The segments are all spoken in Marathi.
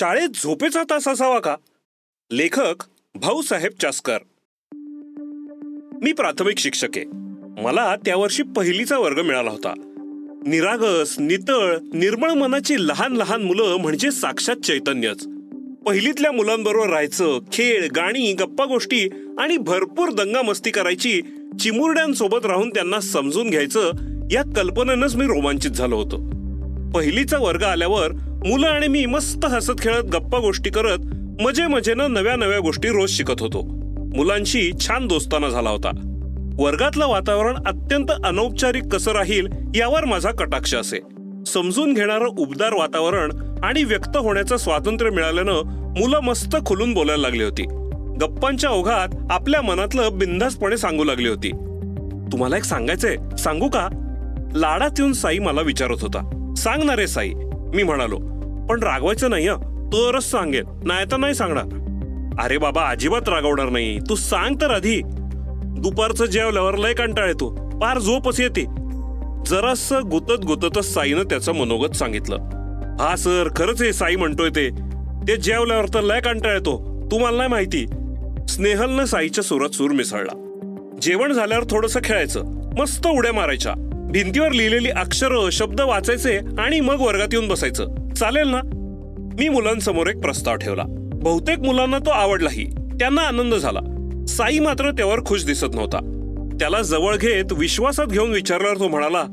शाळेत झोपेचा तास असावा का? लेखक भाऊसाहेब चास्कर. मी प्राथमिक शिक्षक आहे. मला त्या वर्षी पहिलीचा वर्ग मिळाला होता. निरागस नितळ निर्मळ मनाची लहान लहान मुलं म्हणजे साक्षात चैतन्यच. पहिलीतल्या मुलांबरोबर राहायचं खेळ गाणी गप्पा गोष्टी आणि भरपूर दंगा मस्ती करायची चिमुरड्यांसोबत राहून त्यांना समजून घ्यायचं या कल्पनेनंच मी रोमांचित झालो होतो. पहिलीचा वर्ग आल्यावर मुलं आणि मी मस्त हसत खेळत गप्पा गोष्टी करत मजे मजेनं नव्या नव्या गोष्टी रोज शिकत होतो. मुलांशी छान दोस्ताना झाला होता. वर्गातलं वातावरण अत्यंत अनौपचारिक कसं राहील यावर माझा कटाक्ष असे. समजून घेणारं उबदार वातावरण आणि व्यक्त होण्याचं स्वातंत्र्य मिळाल्यानं मुलं मस्त खुलून बोलायला लागली होती. गप्पांच्या ओघात आपल्या मनातलं बिंदासपणे सांगू लागली होती. तुम्हाला एक सांगायचंय सांगू का? लाडात येऊन साई मला विचारत होता. सांग ना रे साई मी म्हणालो पण रागवायचं नाही तरच सांगेल नाही तर नाही सांगणार. अरे बाबा अजिबात रागवणार नाही. तू सांग तर आधी. दुपारचं जेवल्यावर लय कंटाळ येतो. पार झोपच येते. जरास गुतत गुततच साईनं त्याचं मनोगत सांगितलं. हा सर खरंच हे साई म्हणतोय ते. ते जेवल्यावर तर लय कंटाळ येतो. तुम्हाला नाही माहिती. स्नेहलनं साईच्या सुरात सूर मिसळला. जेवण झाल्यावर थोडस खेळायचं. मस्त उड्या मारायच्या. भिंतीवर लिहिलेली अक्षर शब्द वाचायचे आणि मग वर्गात येऊन बसायचं. चालेल ना? मी मुलांसमोर एक प्रस्ताव ठेवला. बहुतेक मुलांना तो आवडलाही. त्यांना आनंद झाला. साई मात्र त्यावर खुश दिसत नव्हता. त्याला जवळ घेत विश्वासात घेऊन विचारल्यावर तो म्हणाला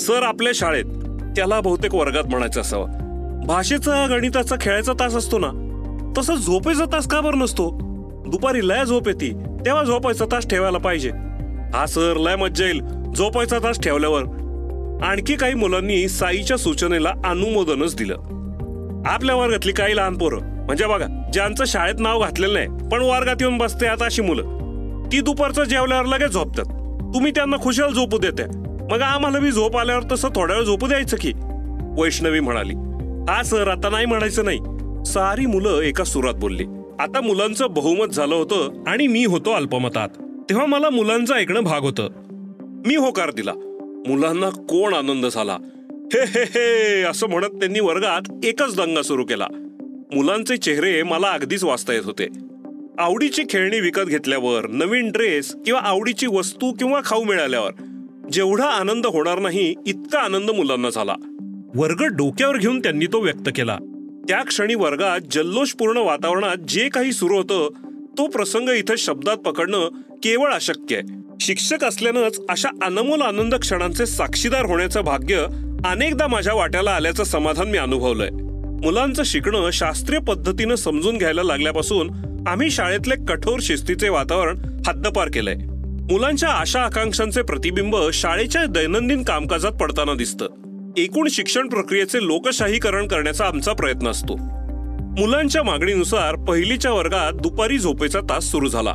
सर आपल्या शाळेत त्याला बहुतेक वर्गात म्हणायचं असावं. भाषेचा गणिताचा खेळायचा तास असतो ना? तसा झोपेचा तास का बरं नसतो? दुपारी लय झोप येते. तेव्हा झोपायचा तास ठेवायला पाहिजे. हा सर लय मज्जा येईल. झोपायचा तास ठेवल्यावर. आणखी काही मुलांनी साईच्या सूचनेला अनुमोदनच दिलं. आपल्या वर्गातली काही लहान पोरं म्हणजे बघा ज्यांचं शाळेत नाव घातलेलं नाही पण वर्गात येऊन बसते आता अशी मुलं. ती दुपारचं जेवल्यावर लगेच झोपतात. तुम्ही त्यांना खुशाल झोपू देते मग आम्हाला बी झोप आल्यावर तसं थोड्या वेळ झोपू द्यायचं की? वैष्णवी म्हणाली. हा सर आता नाही म्हणायचं नाही. सारी मुलं एका सुरात बोलली. आता मुलांचं बहुमत झालं होतं आणि मी होतो अल्पमतात. तेव्हा मला मुलांचं ऐकणं भाग होतं. मी होकार दिला. मुलांना कोण आनंद झाला? हे हे हे असं म्हणत त्यांनी वर्गात एकच दंगा सुरू केला. मुलांचे चेहरे मला अगदीच वाचता येत होते. आवडीची खेळणी विकत घेतल्यावर नवीन ड्रेस किंवा आवडीची वस्तू किंवा खाऊ मिळाल्यावर जेवढा आनंद होणार नाही इतका आनंद मुलांना झाला. वर्ग डोक्यावर घेऊन त्यांनी तो व्यक्त केला. त्या क्षणी वर्गात जल्लोषपूर्ण वातावरणात जे काही सुरू होतं तो प्रसंग इथं शब्दात पकडणं केवळ अशक्य आहे. शिक्षक असल्यानंच अशा अनमोल आनंद क्षणांचे साक्षीदार होण्याचं भाग्य अनेकदा माझ्या वाट्याला आल्याचं समाधान मी अनुभवलंय. मुलांचं शिकणं शास्त्रीय पद्धतीनं समजून घ्यायला लागल्यापासून आम्ही शाळेतले कठोर शिस्तीचे वातावरण हद्दपार केलंय. मुलांच्या आशा आकांक्षांचे प्रतिबिंब शाळेच्या दैनंदिन कामकाजात पडताना दिसतं. एकूण शिक्षण प्रक्रियेचे लोकशाहीकरण करण्याचा आमचा प्रयत्न असतो. मुलांच्या मागणीनुसार पहिलीच्या वर्गात दुपारी झोपेचा तास सुरू झाला.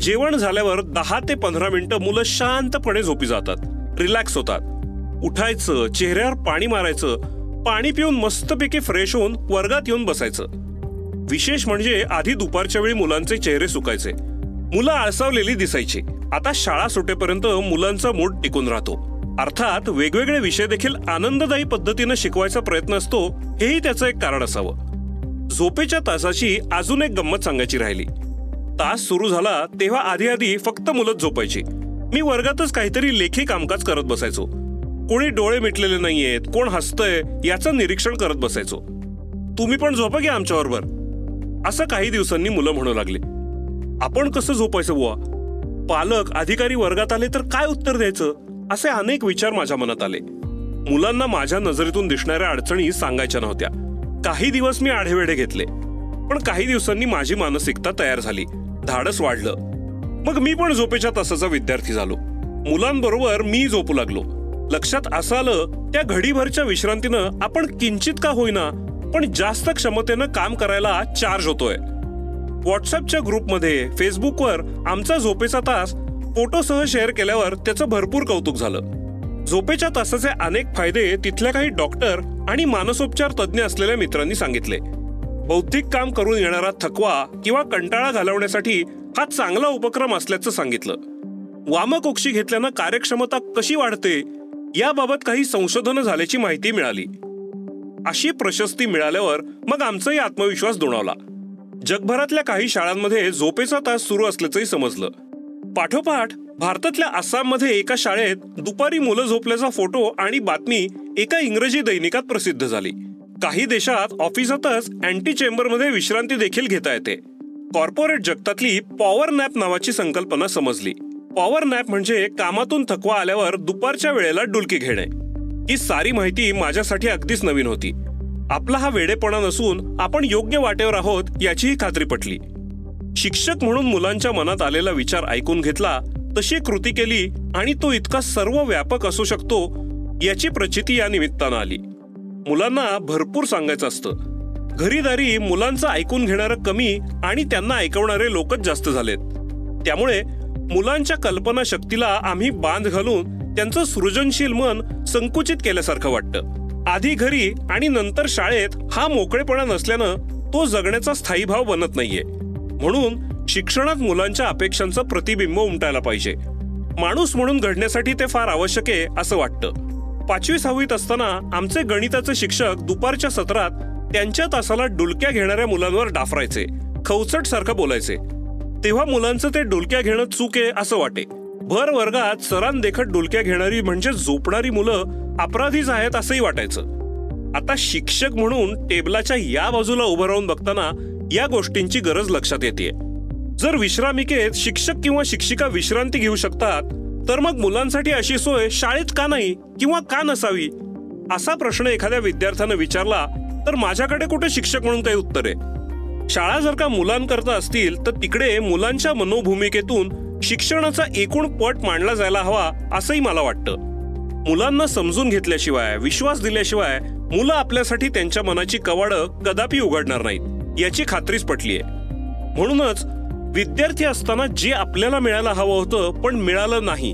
जेवण झाल्यावर दहा ते पंधरा मिनिटं मुलं शांतपणे झोपी जातात. रिलॅक्स होतात. उठायचं चेहऱ्यावर पाणी मारायचं पाणी पिऊन मस्तपैकी फ्रेश होऊन वर्गात येऊन बसायचं. विशेष म्हणजे आधी दुपारच्या वेळी मुलांचे चेहरे सुकायचे. मुलं आळसावलेली दिसायची. आता शाळा सुटेपर्यंत मुलांचा मूड टिकून राहतो. अर्थात वेगवेगळे विषय देखील आनंददायी पद्धतीनं शिकवायचा प्रयत्न असतो हेही त्याचं एक कारण असावं. झोपेच्या तासाची अजून एक गंमत सांगायची राहिली. तास सुरू झाला तेव्हा आधी आधी फक्त मुलं झोपायची. मी वर्गातच काहीतरी लेखी कामकाज करत बसायचो. कोणी डोळे मिटलेले नाहीयेत कोण हसतंय याचं निरीक्षण करत बसायचो. तुम्ही पण झोपा घ्या आमच्याबरोबर असं काही दिवसांनी मुलं म्हणू लागले. आपण कसं झोपायचं बुवा? पालक अधिकारी वर्गात आले तर काय उत्तर द्यायचं? असे अनेक विचार माझ्या मनात आले. मुलांना माझ्या नजरेतून दिसणाऱ्या अडचणी सांगायच्या नव्हत्या. काही दिवस मी आढेवेढे घेतले. पण काही दिवसांनी माझी मानसिकता तयार झाली. धाडस वाढलं. मग मी पण झोपेच्या तासाचा विद्यार्थी झालो. मुलांबरोबर मी झोपू लागलो. लक्षात असं आलं त्या घडीभरच्या विश्रांतीनं आपण किंचित का होईना पण जास्त क्षमतेनं काम करायला चार्ज होतोय. व्हॉट्सअपच्या ग्रुपमध्ये फेसबुकवर आमचा झोपेचा तास फोटोसह शेअर केल्यावर त्याचं भरपूर कौतुक झालं. झोपेच्या तासाचे अनेक फायदे तिथल्या काही डॉक्टर आणि मानसोपचार तज्ज्ञ असलेल्या मित्रांनी सांगितले. बौद्धिक काम करून येणारा थकवा किंवा कंटाळा घालवण्यासाठी हा चांगला उपक्रम असल्याचं सांगितलं. वामकोक्षी घेतल्यानं कार्यक्षमता कशी वाढते याबाबत काही संशोधनं झाल्याची माहिती मिळाली. अशी प्रशस्ती मिळाल्यावर मग आमचाही आत्मविश्वास दुणावला. जगभरातल्या काही शाळांमध्ये झोपेचा तास सुरू असल्याचंही समजलं. पाठोपाठ भारतातल्या आसाममध्ये एका शाळेत दुपारी मुलं झोपल्याचा फोटो आणि बातमी एका इंग्रजी दैनिकात प्रसिद्ध झाली. काही देशात ऑफिसातच अँटी चेंबरमध्ये विश्रांती देखील घेता येते. कॉर्पोरेट जगतातली पॉवर नॅप नावाची संकल्पना समजली. पॉवर नॅप म्हणजे कामातून थकवा आल्यावर दुपारच्या वेळेला डुलकी घेणे. ही सारी माहिती माझ्यासाठी अगदीच नवीन होती. आपला हा वेडेपणा नसून आपण योग्य वाटेवर आहोत याचीही खात्री पटली. शिक्षक म्हणून मुलांच्या मनात आलेला विचार ऐकून घेतला तशी कृती केली आणि तो इतका सर्व व्यापक असू शकतो याची प्रचिती या निमित्तानं आली. मुलांना भरपूर सांगायचं असतं. घरीदारी मुलांचं ऐकून घेणारं कमी आणि त्यांना ऐकवणारे लोकच जास्त झालेत. त्यामुळे मुलांच्या कल्पनाशक्तीला आम्ही बांध घालून त्यांचं सृजनशील मन संकुचित केल्यासारखं वाटतं. आधी घरी आणि नंतर शाळेत हा मोकळेपणा नसल्यानं तो जगण्याचा स्थायी भाव बनत नाहीये. म्हणून शिक्षणात मुलांच्या अपेक्षांचं प्रतिबिंब उमटायला पाहिजे. माणूस म्हणून घडण्यासाठी ते फार आवश्यक आहे असं वाटतं. पाचवी सहावीत असताना आमचे गणिताचे शिक्षक दुपारच्या सत्रात त्यांच्या तासाला डुलक्या घेणाऱ्या मुलांवर डाफरायचे खवचट सारखं बोलायचे. तेव्हा मुलांचं ते डुलक्या घेणं चूक आहे असं वाटे. भर वर्गात सरान देखत डुलक्या घेणारी म्हणजे झोपणारी मुलं अपराधीच आहेत असंही वाटायचं. आता शिक्षक म्हणून टेबलाच्या या बाजूला उभं राहून बघताना या गोष्टींची गरज लक्षात येते जर विश्रामिकेत शिक्षक किंवा शिक्षिका विश्रांती घेऊ शकतात तर मग मुलांसाठी अशी सोय शाळेत का नाही किंवा का नसावी? असा प्रश्न एखाद्या विद्यार्थ्यानं विचारला तर माझ्याकडे कुठे शिक्षक म्हणून काही उत्तर आहे? शाळा जर का मुलांकरता असतील तर तिकडे मुलांच्या मनोभूमिकेतून शिक्षणाचा एकूण पट मांडला जायला हवा असंही मला वाटतं. मुलांना समजून घेतल्याशिवाय विश्वास दिल्याशिवाय मुलं आपल्यासाठी त्यांच्या मनाची कवाडं कदापि उघडणार नाहीत याची खात्रीच पटली आहे म्हणूनच विद्यार्थी असताना जे आपल्याला मिळायला हवं होतं पण मिळालं नाही.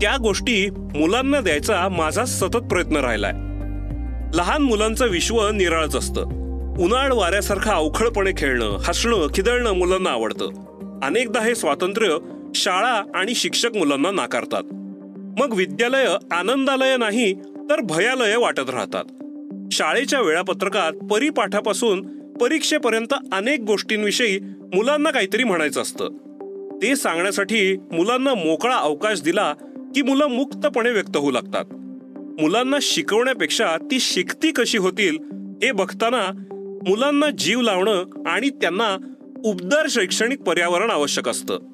त्या गोष्टी मुलांना द्यायचा माझा सतत प्रयत्न राहिलाय. लहान मुलांचं विश्व निराळच असतं. उन्हाळ वाऱ्यासारखं अवखळपणे खेळणं हसणं खिदळणं मुलांना आवडतं. अनेकदा हे स्वातंत्र्य शाळा आणि शिक्षक मुलांना नाकारतात. मग विद्यालय आनंदालय नाही तर भयालय वाटत राहतात. शाळेच्या वेळापत्रकात परिपाठापासून परीक्षेपर्यंत अनेक गोष्टींविषयी मुलांना काहीतरी म्हणायचं असतं. ते सांगण्यासाठी मुलांना मोकळा अवकाश दिला की मुलं मुक्तपणे व्यक्त होऊ लागतात. मुलांना शिकवण्यापेक्षा ती शिकती कशी होतील हे बघताना मुलांना जीव लावणं आणि त्यांना उबदार शैक्षणिक पर्यावरण आवश्यक असतं.